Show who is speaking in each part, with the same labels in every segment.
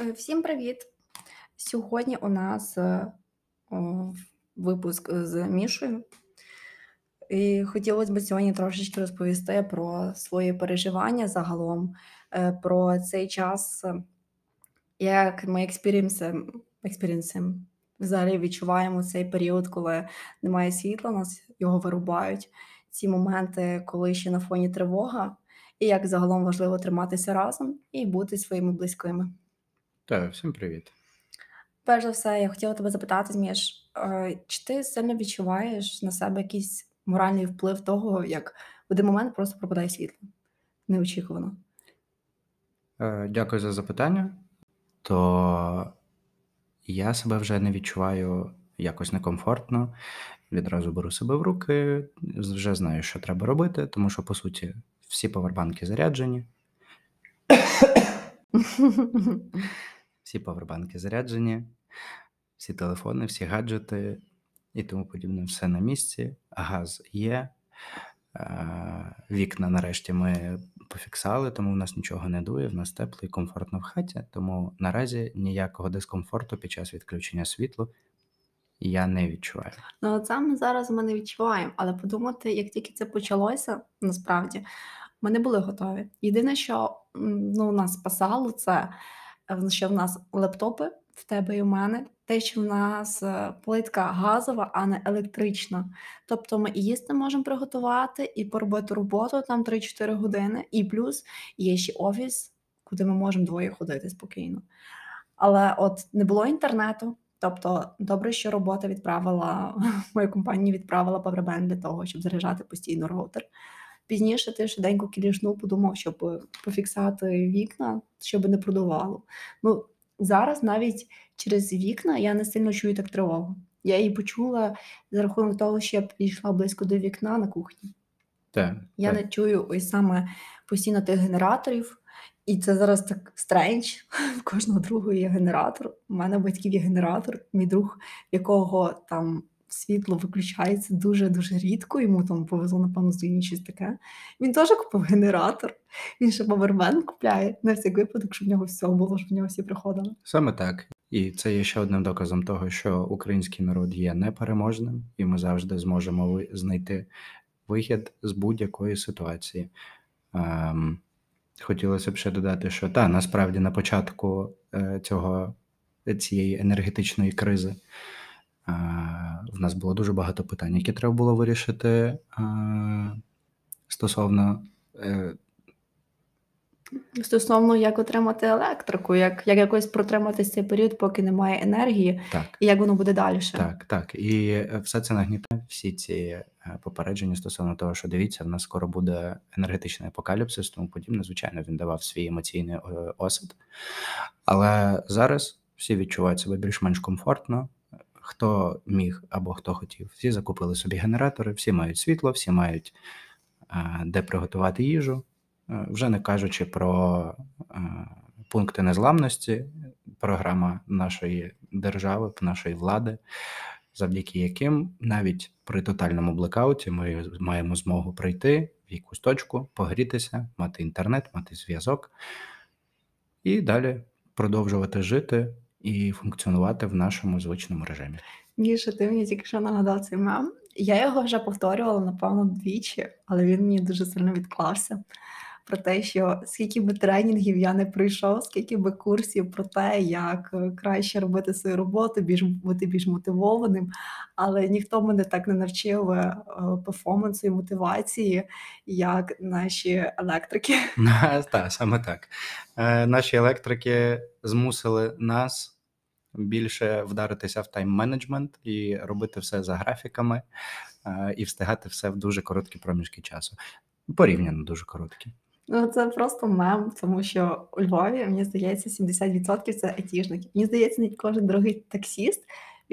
Speaker 1: Е, Всім привіт! Сьогодні у нас е, випуск з Мішою. І хотілося б сьогодні трошечки розповісти про свої переживання загалом, е, про цей час, е, як ми експерімсим взагалі відчуваємо цей період, коли немає світла, нас його вирубають. Ці моменти, коли ще на фоні тривога, і як загалом важливо триматися разом і бути своїми близькими.
Speaker 2: Так, всім привіт.
Speaker 1: Перш за все, я хотіла тебе запитати, Зміш, е, чи ти сильно відчуваєш на себе якийсь моральний вплив того, як в один момент просто пропадає світло? Неочікувано.
Speaker 2: Е, Дякую за запитання. То я себе вже не відчуваю якось некомфортно. Відразу беру себе в руки, вже знаю, що треба робити, тому що, по суті, всі павербанки заряджені. Всі павербанки заряджені, всі телефони, всі гаджети і тому подібне, все на місці. Газ є. Вікна нарешті ми пофіксали, тому в нас нічого не дує, в нас тепло і комфортно в хаті. Тому наразі ніякого дискомфорту під час відключення світла я не відчуваю.
Speaker 1: Ну, це ми зараз ми не відчуваємо, але подумати, як тільки це почалося, насправді, ми не були готові. Єдине, що ну, нас спасало, це що в нас лептопи в тебе і в мене, те, що в нас е, плитка газова, а не електрична. Тобто ми і їсти можемо приготувати, і поробити роботу там 3-4 години, і плюс є ще офіс, куди ми можемо двоє ходити спокійно. Але от не було інтернету. Тобто, добре, що робота відправила, моя компанія відправила павербанк для того, щоб заряджати постійно роутер. Пізніше ти швиденько кілішнув, подумав, щоб пофіксати вікна, щоб не продувало. Ну, зараз навіть через вікна я не сильно чую так тривогу. Я її почула за рахунок того, що я підійшла близько до вікна на кухні.
Speaker 2: Так,
Speaker 1: Я
Speaker 2: так.
Speaker 1: не чую ось саме постійно тих генераторів, і це зараз так стрендж. В кожного другого є генератор. У мене батьків є генератор. Мій друг, якого там світло виключається дуже дуже рідко. Йому там повезло, напевно, з щось таке. Він теж купив генератор. Він ще повербен купляє на всяк випадок, щоб в нього все було, щоб в нього всі приходили.
Speaker 2: Саме так. І це є ще одним доказом того, що український народ є непереможним, і ми завжди зможемо знайти вихід з будь-якої ситуації. Ем, хотілося б ще додати, що та насправді на початку е, цього цієї енергетичної кризи в нас було дуже багато питань, які треба було вирішити е, стосовно е,
Speaker 1: Стосовно як отримати електрику, як, як якось протриматися цей період, поки немає енергії,
Speaker 2: так.
Speaker 1: і як воно буде далі.
Speaker 2: Так, так. І все це нагнітає всі ці е, попередження стосовно того, що дивіться, в нас скоро буде енергетичний апокаліпсис, тому подібне. Звичайно, він давав свій емоційний осад. Але зараз всі відчувають себе більш-менш комфортно. Хто міг або хто хотів, всі закупили собі генератори, всі мають світло, всі мають е, де приготувати їжу. Е, Вже не кажучи про е, пункти незламності, програма нашої держави, нашої влади, завдяки яким навіть при тотальному блекауті ми маємо змогу прийти в якусь точку, погрітися, мати інтернет, мати зв'язок і далі продовжувати жити і функціонувати в нашому звичному режимі.
Speaker 1: Міша, ти мені тільки що нагадав цей мем. Я його вже повторювала, напевно, двічі, але він мені дуже сильно відклався. Про те, що скільки би тренінгів я не пройшов, скільки би курсів про те, як е, краще робити свою роботу, більш бути більш мотивованим. Але ніхто мене так не навчив е, перформансу і мотивації, як наші електрики.
Speaker 2: Так, саме так. Е, Наші електрики змусили нас більше вдаритися в тайм-менеджмент і робити все за графіками, е, і встигати все в дуже короткі проміжки часу. Порівняно дуже короткі.
Speaker 1: Ну, це просто мем, тому що у Львові, мені здається, 70% це айтішники. Мені здається, навіть кожен другий таксіст,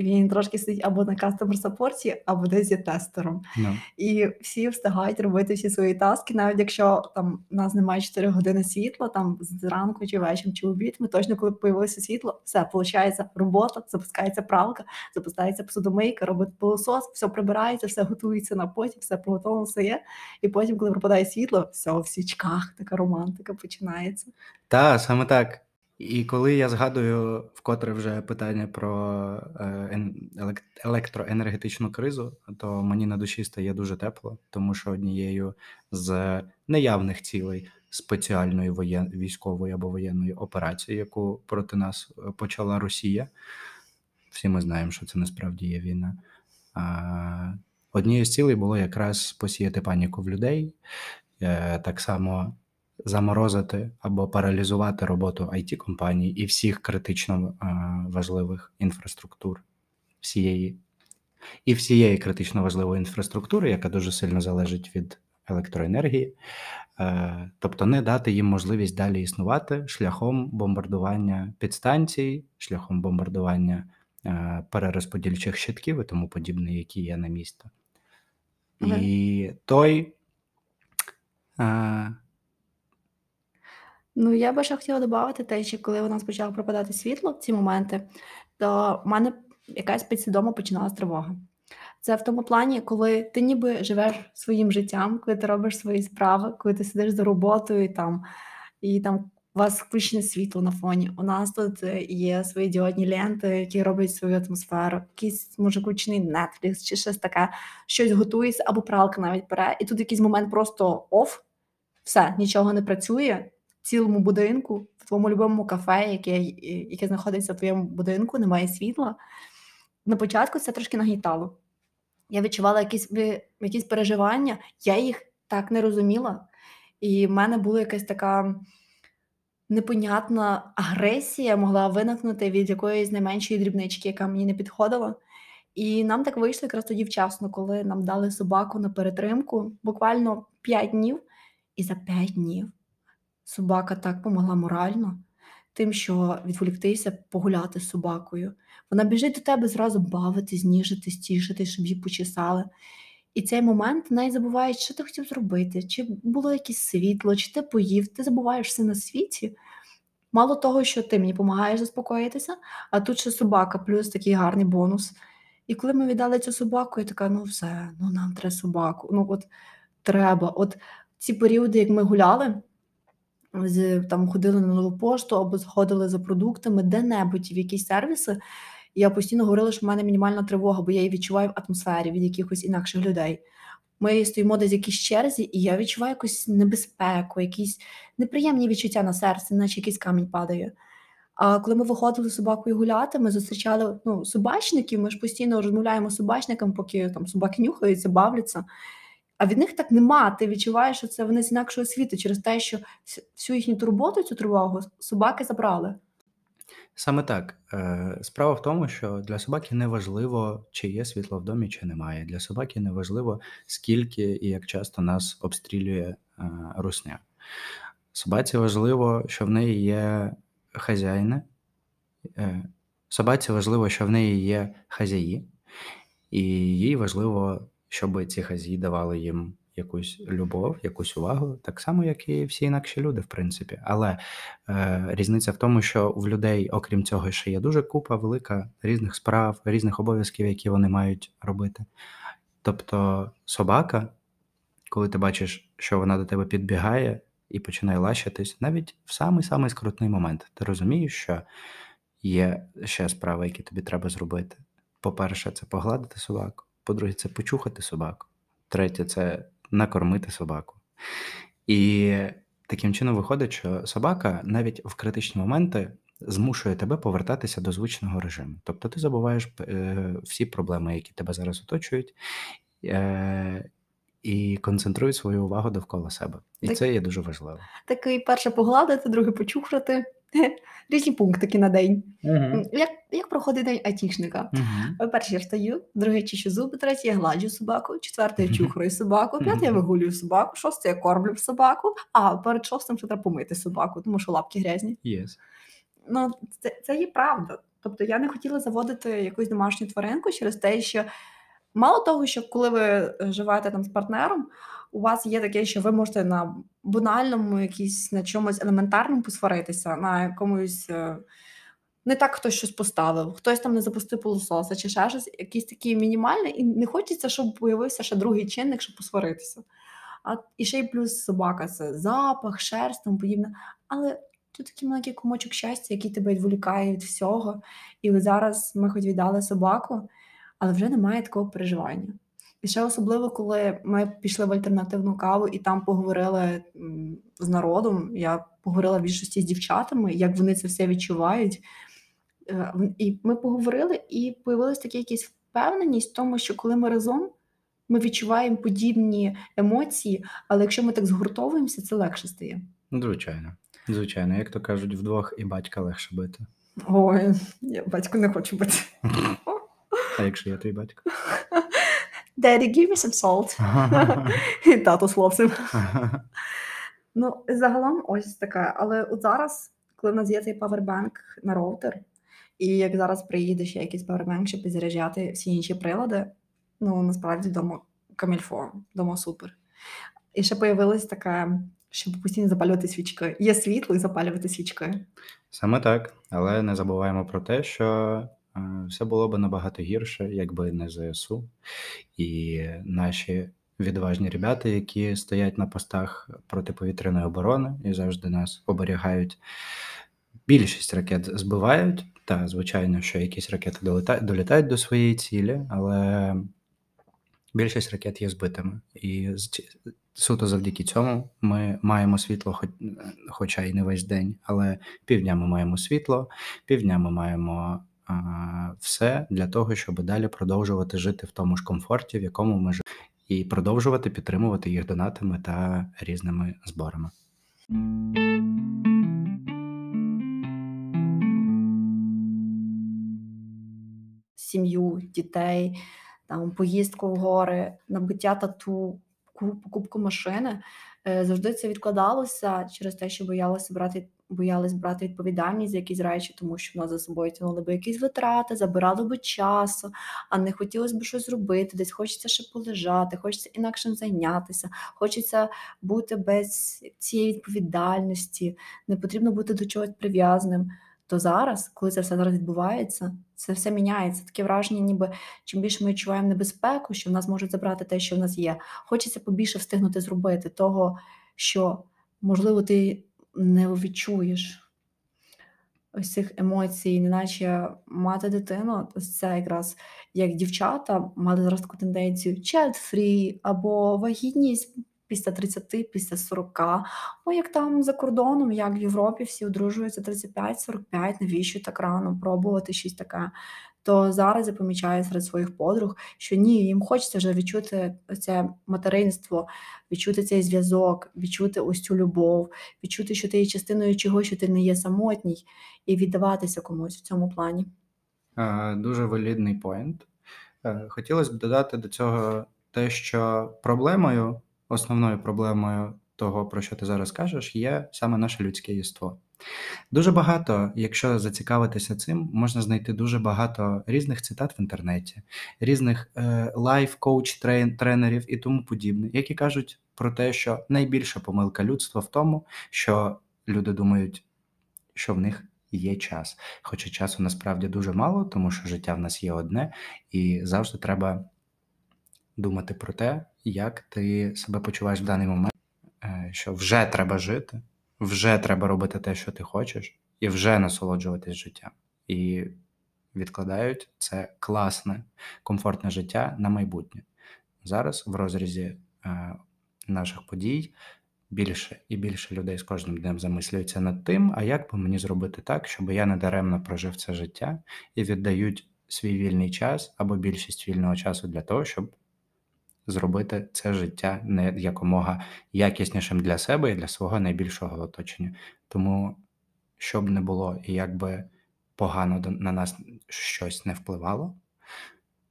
Speaker 1: він трошки сидить або на кастомер саппорті, або десь є тестером.
Speaker 2: Ну,
Speaker 1: І всі встигають робити всі свої таски, навіть якщо там у нас немає 4 години світла, там зранку чи вечором, чи обід, ми точно, коли появилося світло, все, виходить робота, запускається пралка, запускається посудомийка, робить пилосос, все прибирається, все готується на потім, все приготовлено, все є. І потім, коли пропадає світло, все в свічках, така романтика починається.
Speaker 2: Та, саме так. І коли я згадую вкотре вже питання про е, електроенергетичну кризу, то мені на душі стає дуже тепло, тому що однією з неявних цілей спеціальної воєн... військової або воєнної операції, яку проти нас е, почала Росія, всі ми знаємо, що це насправді є війна. Однією з цілей було якраз посіяти паніку в людей, е, так само заморозити або паралізувати роботу it компаній і всіх критично е, важливих інфраструктур всієї і всієї критично важливої інфраструктури, яка дуже сильно залежить від електроенергії, е, тобто не дати їм можливість далі існувати шляхом бомбардування підстанцій, шляхом бомбардування перерозподільчих щитків і тому подібне, які є на місто. І той.
Speaker 1: Ну, я би ще хотіла додати те, що коли у нас почало пропадати світло в ці моменти, то в мене якась підсвідомо починалась тривога. Це в тому плані, коли ти ніби живеш своїм життям, коли ти робиш свої справи, коли ти сидиш за роботою там, і там у вас включене світло на фоні. У нас тут е, є свої діодні ленти, які роблять свою атмосферу, якийсь може включений Netflix чи щось таке, щось готується, або пралка навіть бере. І тут якийсь момент просто оф, все, нічого не працює. Цілому будинку, в твоєму любимому кафе, яке яке знаходиться в твоєму будинку, немає світла. На початку це трошки нагнітало. Я відчувала якісь якісь переживання, я їх так не розуміла. І в мене була якась така непонятна агресія могла виникнути від якоїсь найменшої дрібнички, яка мені не підходила. І нам так вийшло якраз тоді вчасно, коли нам дали собаку на перетримку, буквально 5 днів. І за 5 днів собака так помогла морально, тим, що відволіктися, погуляти з собакою. Вона біжить до тебе зразу бавитись, ніжитись, тішитись, щоб її почесали. І цей момент навіть забуваєш, що ти хотів зробити, чи було якесь світло, чи ти поїв, ти забуваєш все на світі. Мало того, що ти мені допомагаєш заспокоїтися, а тут ще собака, плюс такий гарний бонус. І коли ми віддали цю собаку, я така: ну все, ну нам треба собаку. Ну от треба. От ці періоди, як ми гуляли, там ходили на нову пошту або сходили за продуктами, де-небудь в якісь сервіси. Я постійно говорила, що в мене мінімальна тривога, бо я її відчуваю в атмосфері від якихось інакших людей. Ми стоїмо десь в якійсь черзі, і я відчуваю якусь небезпеку, якісь неприємні відчуття на серці, наче якийсь камінь падає. А коли ми виходили з собакою гуляти, ми зустрічали ну, собачників, ми ж постійно розмовляємо з собачниками, поки там собаки нюхаються, бавляться. А від них так нема. Ти відчуваєш, що це вони з інакшого світу через те, що всю їхню турботу, цю тривогу собаки забрали.
Speaker 2: Саме так. Е, справа в тому, що для собаки не важливо, чи є світло в домі, чи немає. Для собаки не важливо, скільки і як часто нас обстрілює е, русня. Собаці важливо, що в неї є хазяїни. Е, собаці важливо, що в неї є хазяї, і їй важливо, щоб ці хазяї давали їм якусь любов, якусь увагу, так само, як і всі інакші люди, в принципі. Але е, різниця в тому, що в людей, окрім цього, ще є дуже купа велика різних справ, різних обов'язків, які вони мають робити. Тобто, собака, коли ти бачиш, що вона до тебе підбігає і починає лащитись, навіть в самий-самий скрутний момент, ти розумієш, що є ще справи, які тобі треба зробити. По-перше, це погладити собаку, по-друге, це почухати собаку. Третє, це накормити собаку. І таким чином виходить, що собака навіть в критичні моменти змушує тебе повертатися до звичного режиму. Тобто ти забуваєш е, всі проблеми, які тебе зараз оточують, е, і концентруй свою увагу довкола себе. І так, це є дуже важливо.
Speaker 1: Такий перше погладити, друге почухати. Різні пунктики на день. Угу. Як як проходить день айтішника? Угу. Перший я встаю, другий чищу зуби, третій я гладжу собаку, четвертий я чухраю собаку, п'ятий я вигулюю собаку, шостий я кормлю собаку, а перед шостим ще треба помити собаку, тому що лапки грязні.
Speaker 2: Yes.
Speaker 1: Ну, Це це є правда. Тобто я не хотіла заводити якусь домашню тваринку через те, що мало того, що коли ви живете там з партнером, у вас є таке, що ви можете на банальному, якісь на чомусь елементарному посваритися, на якомусь е, не так хтось щось поставив, хтось там не запустив пилососа чи ще щось, якийсь такий мінімальний, і не хочеться, щоб появився ще другий чинник, щоб посваритися. А і ще й плюс собака це запах, шерсть, тому подібне. Але Це такий маленький комочок щастя, який тебе відволікає від всього. І зараз ми хоч віддали собаку, але вже немає такого переживання. І ще особливо, коли ми пішли в альтернативну каву і там поговорили з народом. Я поговорила в більшості з дівчатами, як вони це все відчувають. Е, і ми поговорили, і появилась така якась впевненість в тому, що коли ми разом, ми відчуваємо подібні емоції, але якщо ми так згуртовуємося, це легше стає.
Speaker 2: Звичайно, звичайно, як то кажуть, вдвох і батька легше бити.
Speaker 1: Ой, я батьку не хочу бити.
Speaker 2: А якщо я твій батько?
Speaker 1: Daddy, give me some salt. І тато з хлопцем. Ну, загалом ось таке. Але от зараз, коли в нас є цей павербанк на роутер, і як зараз приїде ще якийсь павербанк, щоб підзаряджати всі інші прилади, ну насправді вдома камільфо, вдома супер. І ще появилась така, щоб постійно запалювати свічки. Є світло і запалювати свічки.
Speaker 2: Саме так, але не забуваємо про те, що все було б набагато гірше, якби не ЗСУ і наші відважні ребята, які стоять на постах протиповітряної оборони і завжди нас оберігають. Більшість ракет збивають, та звичайно, що якісь ракети долітають, долітають до своєї цілі, але більшість ракет є збитими. І суто завдяки цьому ми маємо світло, хоч, хоча й не весь день, але півдня ми маємо світло, півдня ми маємо все для того, щоб далі продовжувати жити в тому ж комфорті, в якому ми живемо і продовжувати підтримувати їх донатами та різними зборами.
Speaker 1: Сім'ю, дітей, там поїздку в гори, набиття тату, покупку машини. Е, завжди це відкладалося через те, що боялося брати боялись брати відповідальність за якісь речі, тому що в нас за собою тягнули би якісь витрати, забирали би часу, а не хотілося б щось зробити. Десь хочеться ще полежати, хочеться інакшим зайнятися, хочеться бути без цієї відповідальності, не потрібно бути до чогось прив'язаним. То зараз, коли це все зараз відбувається, це все міняється. Таке враження, ніби чим більше ми відчуваємо небезпеку, що в нас можуть забрати те, що в нас є. Хочеться побільше встигнути зробити того, що можливо ти не відчуєш ось цих емоцій, неначе мати дитину, ось це якраз як дівчата мали зараз таку тенденцію child-free або вагітність після 30, після 40. О, як там за кордоном, як в Європі всі одружуються 35-45, навіщо так рано пробувати щось таке? То зараз я помічаю серед своїх подруг, що ні, їм хочеться вже відчути це материнство, відчути цей зв'язок, відчути ось цю любов, відчути, що ти є частиною чогось, що ти не є самотній, і віддаватися комусь в цьому плані.
Speaker 2: Дуже валідний поінт. Е, хотілося б додати до цього те, що проблемою основною проблемою того, про що ти зараз кажеш, є саме наше людське єство. Дуже багато, якщо зацікавитися цим, можна знайти дуже багато різних цитат в інтернеті, різних е, лайф-коуч тренерів і тому подібне, які кажуть про те, що найбільша помилка людства в тому, що люди думають, що в них є час. Хоча часу насправді дуже мало, тому що життя в нас є одне, і завжди треба думати про те, як ти себе почуваєш в даний момент, е, що вже треба жити, вже треба робити те, що ти хочеш, і вже насолоджуватись життям. І відкладають це класне, комфортне життя на майбутнє. Зараз в розрізі е, наших подій більше і більше людей з кожним днем замислюються над тим, а як би мені зробити так, щоб я не даремно прожив це життя і віддають свій вільний час або більшість вільного часу для того, щоб зробити це життя не якомога якіснішим для себе і для свого найбільшого оточення. Тому, щоб не було і якби погано на нас щось не впливало,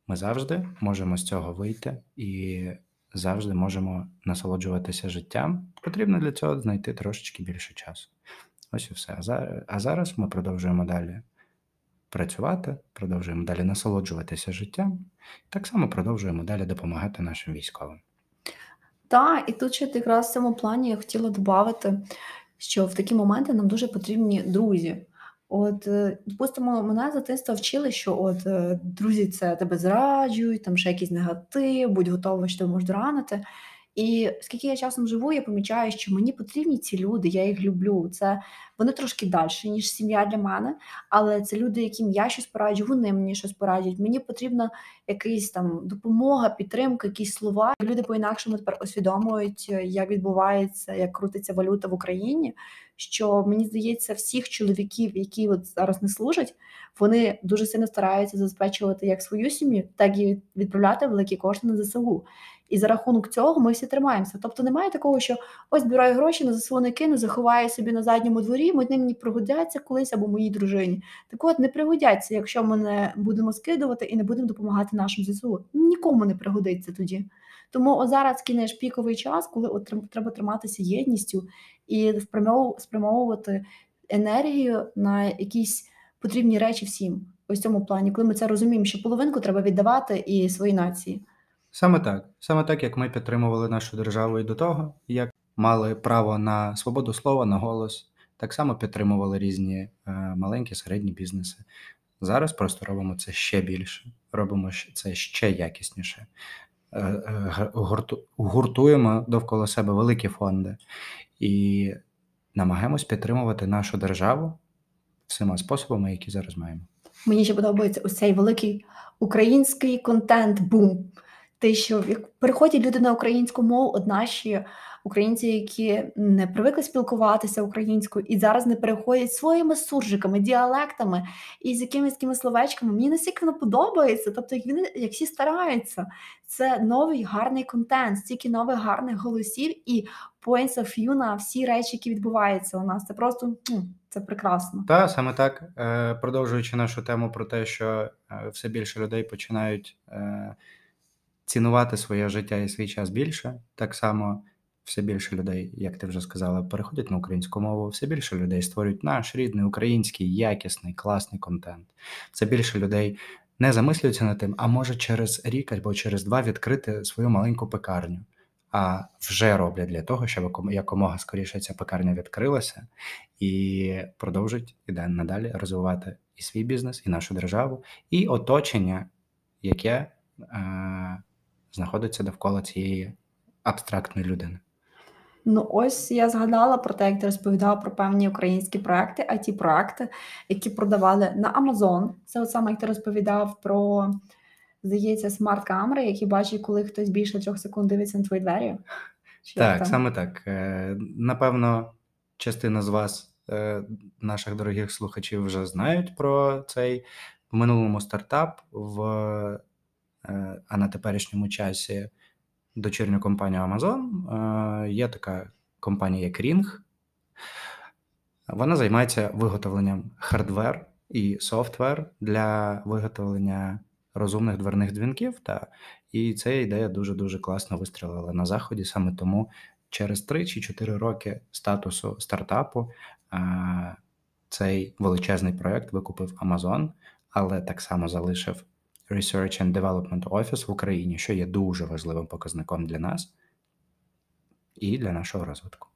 Speaker 2: ми завжди можемо з цього вийти і завжди можемо насолоджуватися життям. Потрібно для цього знайти трошечки більше часу. Ось і все. А зараз ми продовжуємо далі працювати, продовжуємо далі насолоджуватися життям, так само продовжуємо далі допомагати нашим військовим.
Speaker 1: Так, і тут ще якраз в цьому плані я хотіла додати, що в такі моменти нам дуже потрібні друзі. От, е, допустимо, мене з дитинства вчили, що от е, друзі це тебе зраджують, там ще якийсь негатив, будь готовий, що ти ранити. І скільки я часом живу, я помічаю, що мені потрібні ці люди, я їх люблю. Це вони трошки далі, ніж сім'я для мене, але це люди, яким я щось пораджу, вони мені щось порадять. Мені потрібна якась там допомога, підтримка, якісь слова. Люди по-інакшому тепер усвідомлюють, як відбувається, як крутиться валюта в Україні. Що мені здається, всіх чоловіків, які от зараз не служать, вони дуже сильно стараються забезпечувати як свою сім'ю, так і відправляти великі кошти на ЗСУ. І за рахунок цього ми всі тримаємося. Тобто немає такого, що ось збираю гроші на ЗСУ не кину, заховаю собі на задньому дворі, вони мені пригодяться колись або моїй дружині. Так от не пригодяться, якщо ми не будемо скидувати і не будемо допомагати нашим ЗСУ. Нікому не пригодиться тоді. Тому от зараз кінеш піковий час, коли от треба триматися єдністю і спрямовувати енергію на якісь потрібні речі всім. Ось цьому плані, коли ми це розуміємо, що половинку треба віддавати і своїй нації.
Speaker 2: Саме так. Саме так, як ми підтримували нашу державу і до того, як мали право на свободу слова, на голос, так само підтримували різні е, маленькі середні бізнеси. Зараз просто робимо це ще більше, робимо це ще якісніше. Е, е, гуртуємо довкола себе великі фонди і намагаємось підтримувати нашу державу всіма способами, які зараз маємо.
Speaker 1: Мені ще подобається ось цей великий український контент-бум те, що переходять люди на українську мову, от наші українці, які не привикли спілкуватися українською і зараз не переходять своїми суржиками, діалектами і з якимись такими словечками. Мені настільки воно подобається. Тобто, як вони як всі стараються, це новий гарний контент, стільки нових гарних голосів і points of view на всі речі, які відбуваються у нас. Це просто це прекрасно.
Speaker 2: Так, саме так. Е, продовжуючи нашу тему про те, що е, все більше людей починають. Цінувати своє життя і свій час більше. Так само все більше людей, як ти вже сказала, переходять на українську мову, все більше людей створюють наш рідний український, якісний, класний контент. Все більше людей не замислюються над тим, а може через рік або через два відкрити свою маленьку пекарню. А вже роблять для того, щоб якомога скоріше ця пекарня відкрилася і продовжить і надалі розвивати і свій бізнес, і нашу державу, і оточення, яке е, знаходиться довкола цієї абстрактної людини.
Speaker 1: Ну, ось я згадала про те, як ти розповідала про певні українські проекти, it проекти, які продавали на Amazon. Це от саме як ти розповідав про, здається, смарт-камери, які бачать, коли хтось більше трьох секунд дивиться на твої двері.
Speaker 2: Чи так, саме так. Е, напевно, частина з вас, е, наших дорогих слухачів, вже знають про цей в минулому стартап в а на теперішньому часі дочірню компанію Amazon. Е, є така компанія, як Ring. Вона займається виготовленням hardware і software для виготовлення розумних дверних дзвінків. Та, І ця ідея дуже-дуже класно вистрілила на заході. Саме тому через 3 чи 4 роки статусу стартапу е, цей величезний проект викупив Amazon, але так само залишив Research and Development Office в Україні, що є дуже важливим показником для нас і для нашого розвитку.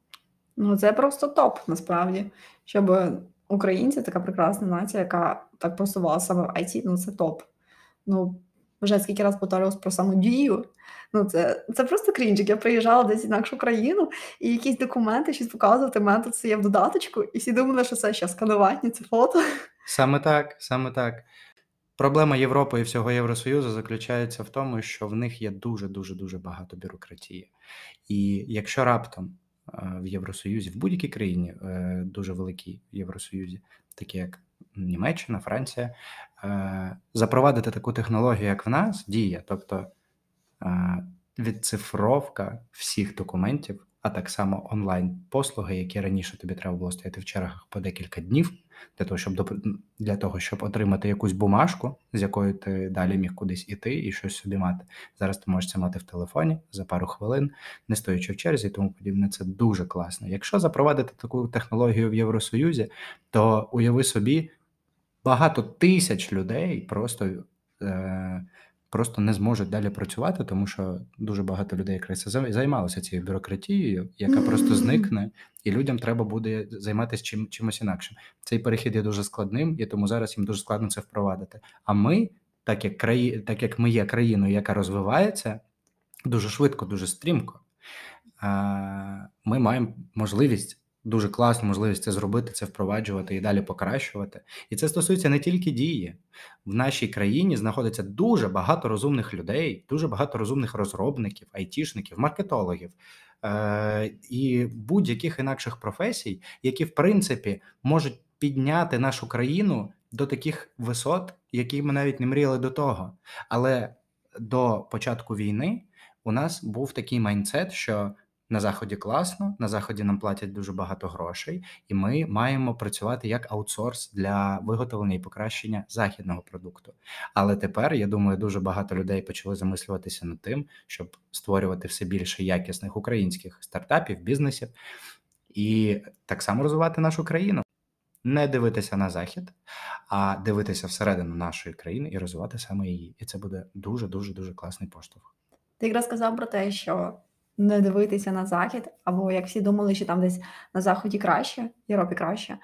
Speaker 1: Ну, це просто топ, насправді. Щоб українці, така прекрасна нація, яка так просувала саме в IT, ну це топ. Ну, вже скільки раз повторювалась про саму дію. Ну, це це просто крінжик. Я приїжджала десь в інакшу країну, і якісь документи щось показувати, мене тут це є в додаточку, і всі думали, що це ще сканування, це фото.
Speaker 2: Саме так, саме так. Проблема Європи і всього Євросоюзу заключається в тому, що в них є дуже дуже дуже багато бюрократії. І якщо раптом е, в Євросоюзі, в будь-якій країні е, дуже великій Євросоюзі, такі як Німеччина, Франція, е, запровадити таку технологію, як в нас, діє, тобто відцифровка всіх документів, а так само онлайн-послуги, які раніше тобі треба було стояти в чергах по декілька днів для того, щоб для того, щоб отримати якусь бумажку, з якою ти далі міг кудись іти і щось собі мати. Зараз ти можеш це мати в телефоні за пару хвилин, не стоячи в черзі, і тому подібне. Це дуже класно. Якщо запровадити таку технологію в Євросоюзі, то уяви собі багато тисяч людей просто. Е- просто не зможуть далі працювати, тому що дуже багато людей якраз займалося цією бюрократією, яка просто зникне, і людям треба буде займатися чим чимось інакшим. Цей перехід є дуже складним, і тому зараз їм дуже складно це впровадити. А ми, так як краї, так як ми є країною, яка розвивається дуже швидко, дуже стрімко. Ми маємо можливість дуже класну можливість це зробити, це впроваджувати і далі покращувати. І це стосується не тільки дії. В нашій країні знаходиться дуже багато розумних людей, дуже багато розумних розробників, айтішників, маркетологів е- і будь-яких інакших професій, які в принципі можуть підняти нашу країну до таких висот, які ми навіть не мріяли до того. Але до початку війни у нас був такий майндсет, що на заході класно, на заході нам платять дуже багато грошей, і ми маємо працювати як аутсорс для виготовлення і покращення західного продукту. Але тепер я думаю, дуже багато людей почали замислюватися над тим, щоб створювати все більше якісних українських стартапів, бізнесів і так само розвивати нашу країну. Не дивитися на захід, а дивитися всередину нашої країни і розвивати саме її. І це буде дуже дуже дуже класний поштовх.
Speaker 1: Ти якраз сказав про те, що не дивитися на захід, або як всі думали, що там десь на заході краще, в Європі краще.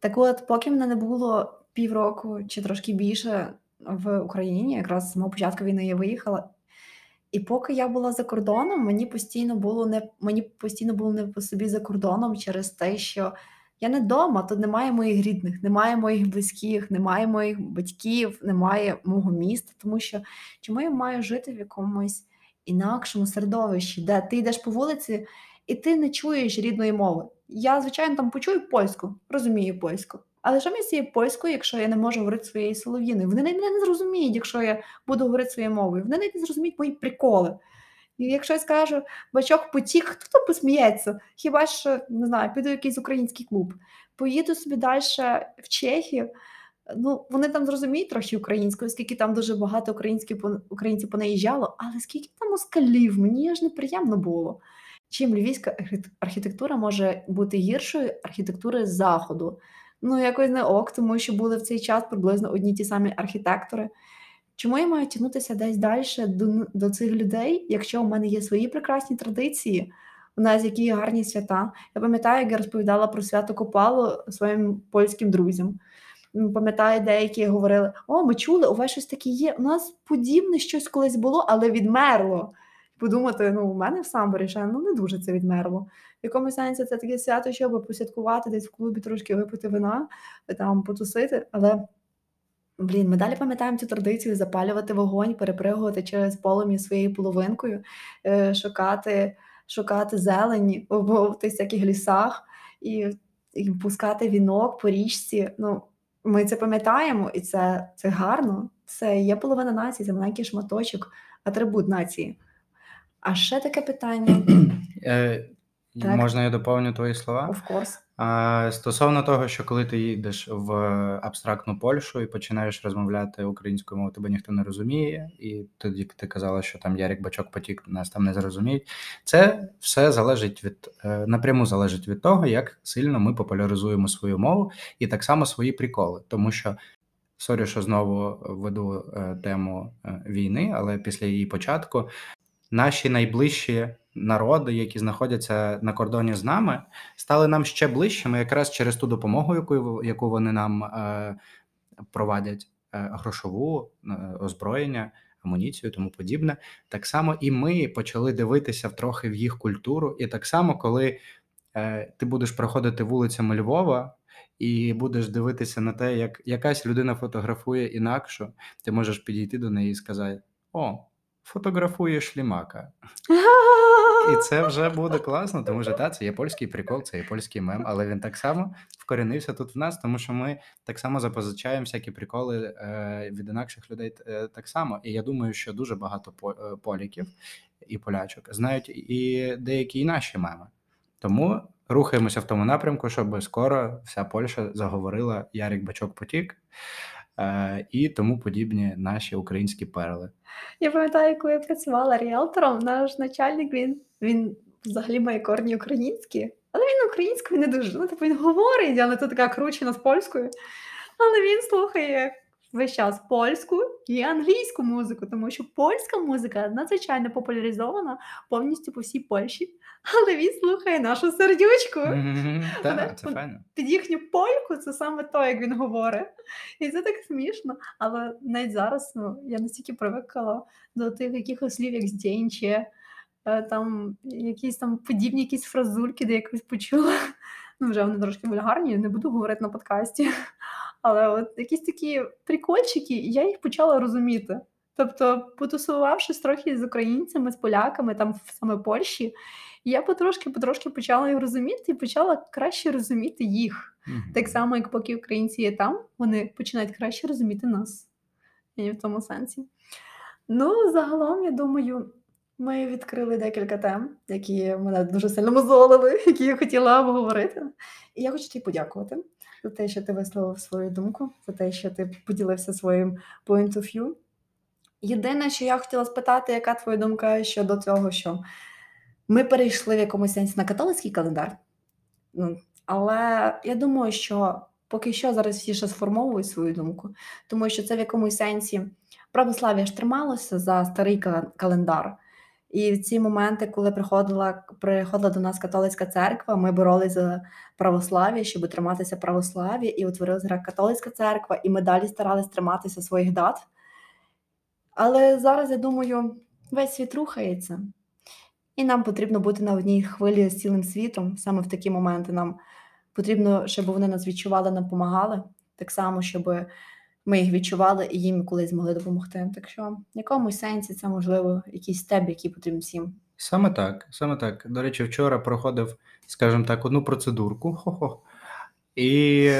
Speaker 1: Так от, поки мене не було півроку чи трошки більше в Україні, якраз з самого початку війни я виїхала. І поки я була за кордоном, мені постійно було не мені постійно було не по собі за кордоном через те, що я не вдома, тут немає моїх рідних, немає моїх близьких, немає моїх батьків, немає мого міста. Тому що чому я маю жити в якомусь інакшому середовищі, де ти йдеш по вулиці і ти не чуєш рідної мови. Я, звичайно, там почую польську, розумію польську. Але що мені з цією польською, якщо я не можу говорити своєю солов'їною? Вони мене не зрозуміють, якщо я буду говорити своєю мовою. Вони не зрозуміють мої приколи. І якщо я скажу бачок потік, хто то посміється? Хіба що не знаю, піду в якийсь український клуб, поїду собі далі в Чехію. Ну, вони там зрозуміють трохи українською, оскільки там дуже багато українських українців понаїжджало, але скільки там москалів, мені аж неприємно було. Чим львівська архітектура може бути гіршою архітектури заходу? Ну, якось не ок, тому що були в цей час приблизно одні ті самі архітектори. Чому я маю тягнутися десь далі до до цих людей, якщо у мене є свої прекрасні традиції, у нас які гарні свята? Я пам'ятаю, як я розповідала про свято Копало своїм польським друзям пам'ятаю, деякі говорили: О, ми чули, у вас щось таке є. У нас подібне щось колись було, але відмерло. Подумати, ну, у мене в самборі ще ну, не дуже це відмерло. В якомусь сенсі це таке свято, щоб посвяткувати десь в клубі, трошки випити вина, там потусити. Але, блін, ми далі пам'ятаємо цю традицію запалювати вогонь, перепригувати через полум'я своєю половинкою, е, шукати шукати зелені в тих всяких лісах і і пускати вінок по річці. Ну, ми це пам'ятаємо, і це це гарно. Це є половина нації, це маленький шматочок, атрибут нації. А ще таке питання.
Speaker 2: Е, так. Можна я доповню твої слова?
Speaker 1: Of course.
Speaker 2: Стосовно того, що коли ти їдеш в абстрактну Польщу і починаєш розмовляти українською мовою, тебе ніхто не розуміє, і тоді ти казала, що там Ярик Бачок потік нас там не зрозуміють. Це все залежить від е, напряму залежить від того, як сильно ми популяризуємо свою мову і так само свої приколи, тому що. Sorry, що знову веду е, тему е, війни, але після її початку наші найближчі народи, які знаходяться на кордоні з нами, стали нам ще ближчими, якраз через ту допомогу, яку яку вони нам е, провадять, е, грошову е, озброєння, амуніцію, тому подібне. Так само і ми почали дивитися трохи в їх культуру, і так само, коли е, ти будеш проходити вулицями Львова. І будеш дивитися на те, як якась людина фотографує інакше, ти можеш підійти до неї і сказати: О, фотографує шлімака. І це вже буде класно, тому що та, це є польський прикол, це є польський мем, але він так само вкоренився тут в нас, тому що ми так само запозичаємо всякі приколи е, від інакших людей е, так само. І я думаю, що дуже багато е, поліків і полячок знають і деякі і наші меми. Тому рухаємося в тому напрямку, щоб скоро вся Польща заговорила Ярик Бачок Потік. Е, і тому подібні наші українські перли.
Speaker 1: Я пам'ятаю, коли я працювала ріелтором, наш начальник він він взагалі має корні українські, але він українською не дуже. Ну, типу він говорить, але це така кручена з польською. Але він слухає весь час польську і англійську музику, тому що польська музика надзвичайно популяризована повністю по всій Польщі. Але він слухає нашу сердючку.
Speaker 2: Так, це файно.
Speaker 1: Під їхню польку це саме то, як він говорить. І це так смішно. Але навіть зараз ну, я настільки привикла до тих якихось слів, як здєнче, е, там якісь там подібні якісь фразульки, де якось почула. Ну, вже вони трошки вульгарні, не буду говорити на подкасті. Але от якісь такі прикольчики, я їх почала розуміти. Тобто, потусувавшись трохи з українцями, з поляками, там саме Польщі, я потрошки-потрошки почала їх розуміти і почала краще розуміти їх.
Speaker 2: Мгм.
Speaker 1: Так само, як поки українці є там, вони починають краще розуміти нас. І в тому сенсі. Ну, загалом, я думаю, ми відкрили декілька тем, які мене дуже сильно мозолили, які я хотіла обговорити. І я хочу тобі подякувати за те, що ти висловив свою думку, за те, що ти поділився своїм point of view. Єдине, що я хотіла спитати, яка твоя думка щодо цього, що ми перейшли в якомусь сенсі на католицький календар. Ну, але я думаю, що поки що зараз всі ще сформовують свою думку, тому що це в якомусь сенсі православ'я ж трималося за старий кален- календар. І в ці моменти, коли приходила, приходила до нас католицька церква, ми боролися за православ'я, щоб триматися православ'я, і утворилася греко-католицька церква, і ми далі старалися триматися своїх дат. Але зараз, я думаю, весь світ рухається, і нам потрібно бути на одній хвилі з цілим світом. Саме в такі моменти нам потрібно, щоб вони нас відчували, нам допомагали. Так само, щоб ми їх відчували і їм колись змогли допомогти. Так що в якомусь сенсі це можливо якийсь стеб, який потрібен всім.
Speaker 2: Саме так, саме так. До речі, вчора проходив, скажімо так, одну процедурку. Хо-хо. І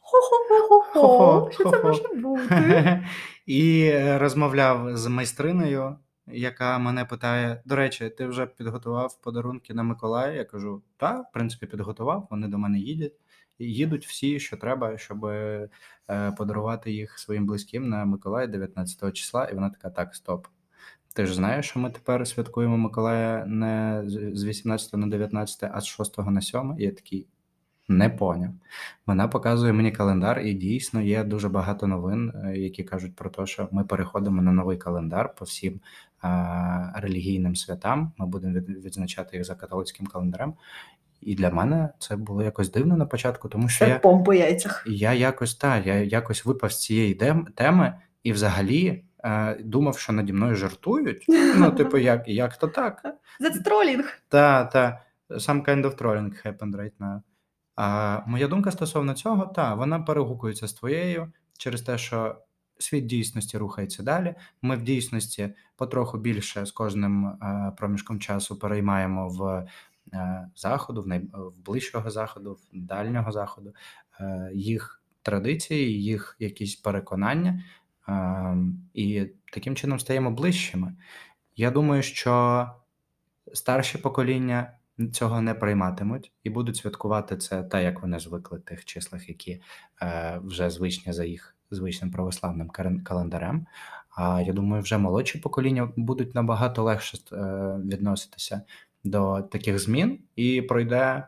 Speaker 1: Хо-хо-хо-хо-хо, що це може бути?
Speaker 2: І е, розмовляв з майстриною, яка мене питає: до речі, ти вже підготував подарунки на Миколая? Я кажу, так, в принципі, підготував. Вони до мене їдуть. І їдуть всі, що треба, щоб е, подарувати їх своїм близьким на Миколая 19 числа. І вона така: так, стоп. Ти ж знаєш, що ми тепер святкуємо Миколая не з 18 на 19, а з 6 на 7? І я такий не поняв. Вона показує мені календар, і дійсно є дуже багато новин, е, які кажуть про те, що ми переходимо на новий календар по всім е, релігійним святам. Ми будемо відзначати їх за католицьким календарем. І для мене це було якось дивно на початку, тому що я,
Speaker 1: по яйцях.
Speaker 2: я якось та я якось випав з цієї теми і взагалі е, думав, що наді мною жартують. Ну, типу, як, як то так?
Speaker 1: Це тролінг.
Speaker 2: Та, та, some kind of trolling happened right now. А моя думка стосовно цього, та, вона перегукується з твоєю через те, що світ дійсності рухається далі. Ми в дійсності потроху більше з кожним е, проміжком часу переймаємо в е, заходу, в, най... в ближчого заходу, в дальнього заходу, е, їх традиції, їх якісь переконання, і таким чином стаємо ближчими. Я думаю, що старші покоління цього не прийматимуть і будуть святкувати це так, як вони звикли тих числах, які е, вже звичні за їх звичним православним календарем. А я думаю, вже молодші покоління будуть набагато легше е, відноситися до таких змін, і пройде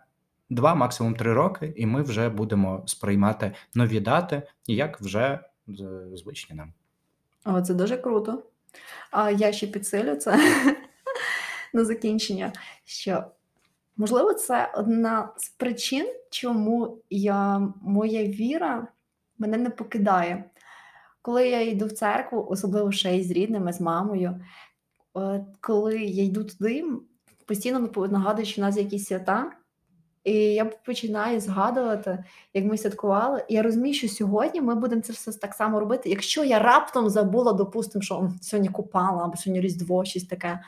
Speaker 2: два, максимум три роки, і ми вже будемо сприймати нові дати, як вже звичні нам.
Speaker 1: О, це дуже круто. А я ще підсилю це на закінчення, що можливо це одна з причин, чому я, моя віра мене не покидає. Коли я йду в церкву, особливо ще й з рідними, з мамою, е, коли я йду туди, постійно нагадую, що в нас якісь свята, і я починаю згадувати, як ми святкували. І я розумію, що сьогодні ми будемо це все так само робити. Якщо я раптом забула, допустимо, що сьогодні купала або сьогодні Різдво, щось таке.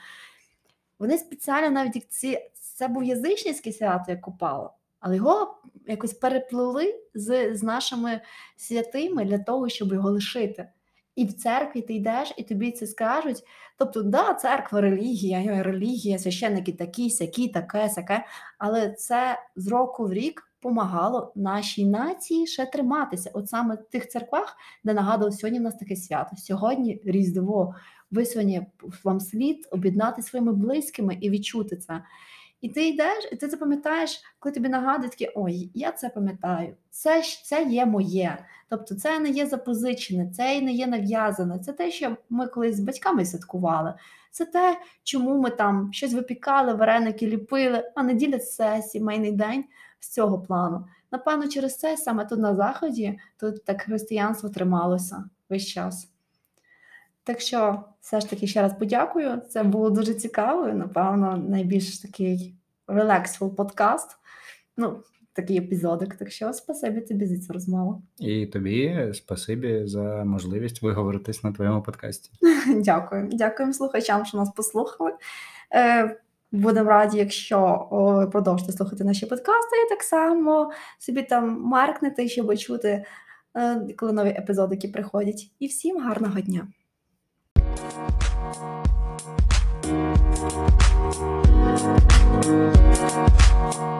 Speaker 1: Вони спеціально навіть ці це був язичницьке свято, як купала, але його якось переплели з, з нашими святими для того, щоб його лишити. І в церкві ти йдеш, і тобі це скажуть. Тобто, да, церква, релігія, релігія, священники такі, сякі, таке, сяке. Але це з року в рік помагало нашій нації ще триматися. От саме в тих церквах, де нагадував, сьогодні в нас таке свято. Сьогодні Різдво. Ви сьогодні вам слід об'єднати своїми близькими і відчути це. І ти йдеш, і ти це пам'ятаєш, коли тобі нагадують, такі, ой, я це пам'ятаю, це це є моє. Тобто це не є запозичене, це не є нав'язане. Це те, що ми колись з батьками святкували. Це те, чому ми там щось випікали, вареники ліпили, а неділя це сімейний день з цього плану. Напевно, через це саме тут на заході тут так християнство трималося весь час. Так що все ж таки ще раз подякую. Це було дуже цікаво, напевно, найбільш такий релаксфул подкаст. Ну, такий епізодик. Так що спасибі тобі за цю розмову.
Speaker 2: І тобі спасибі за можливість виговоритись на твоєму подкасті.
Speaker 1: Дякую. Дякуємо слухачам, що нас послухали. Е, Будемо раді, якщо о, продовжите слухати наші подкасти, і так само собі там маркнете, щоб чути, е, коли нові епізодики приходять. І всім гарного дня! Thank you.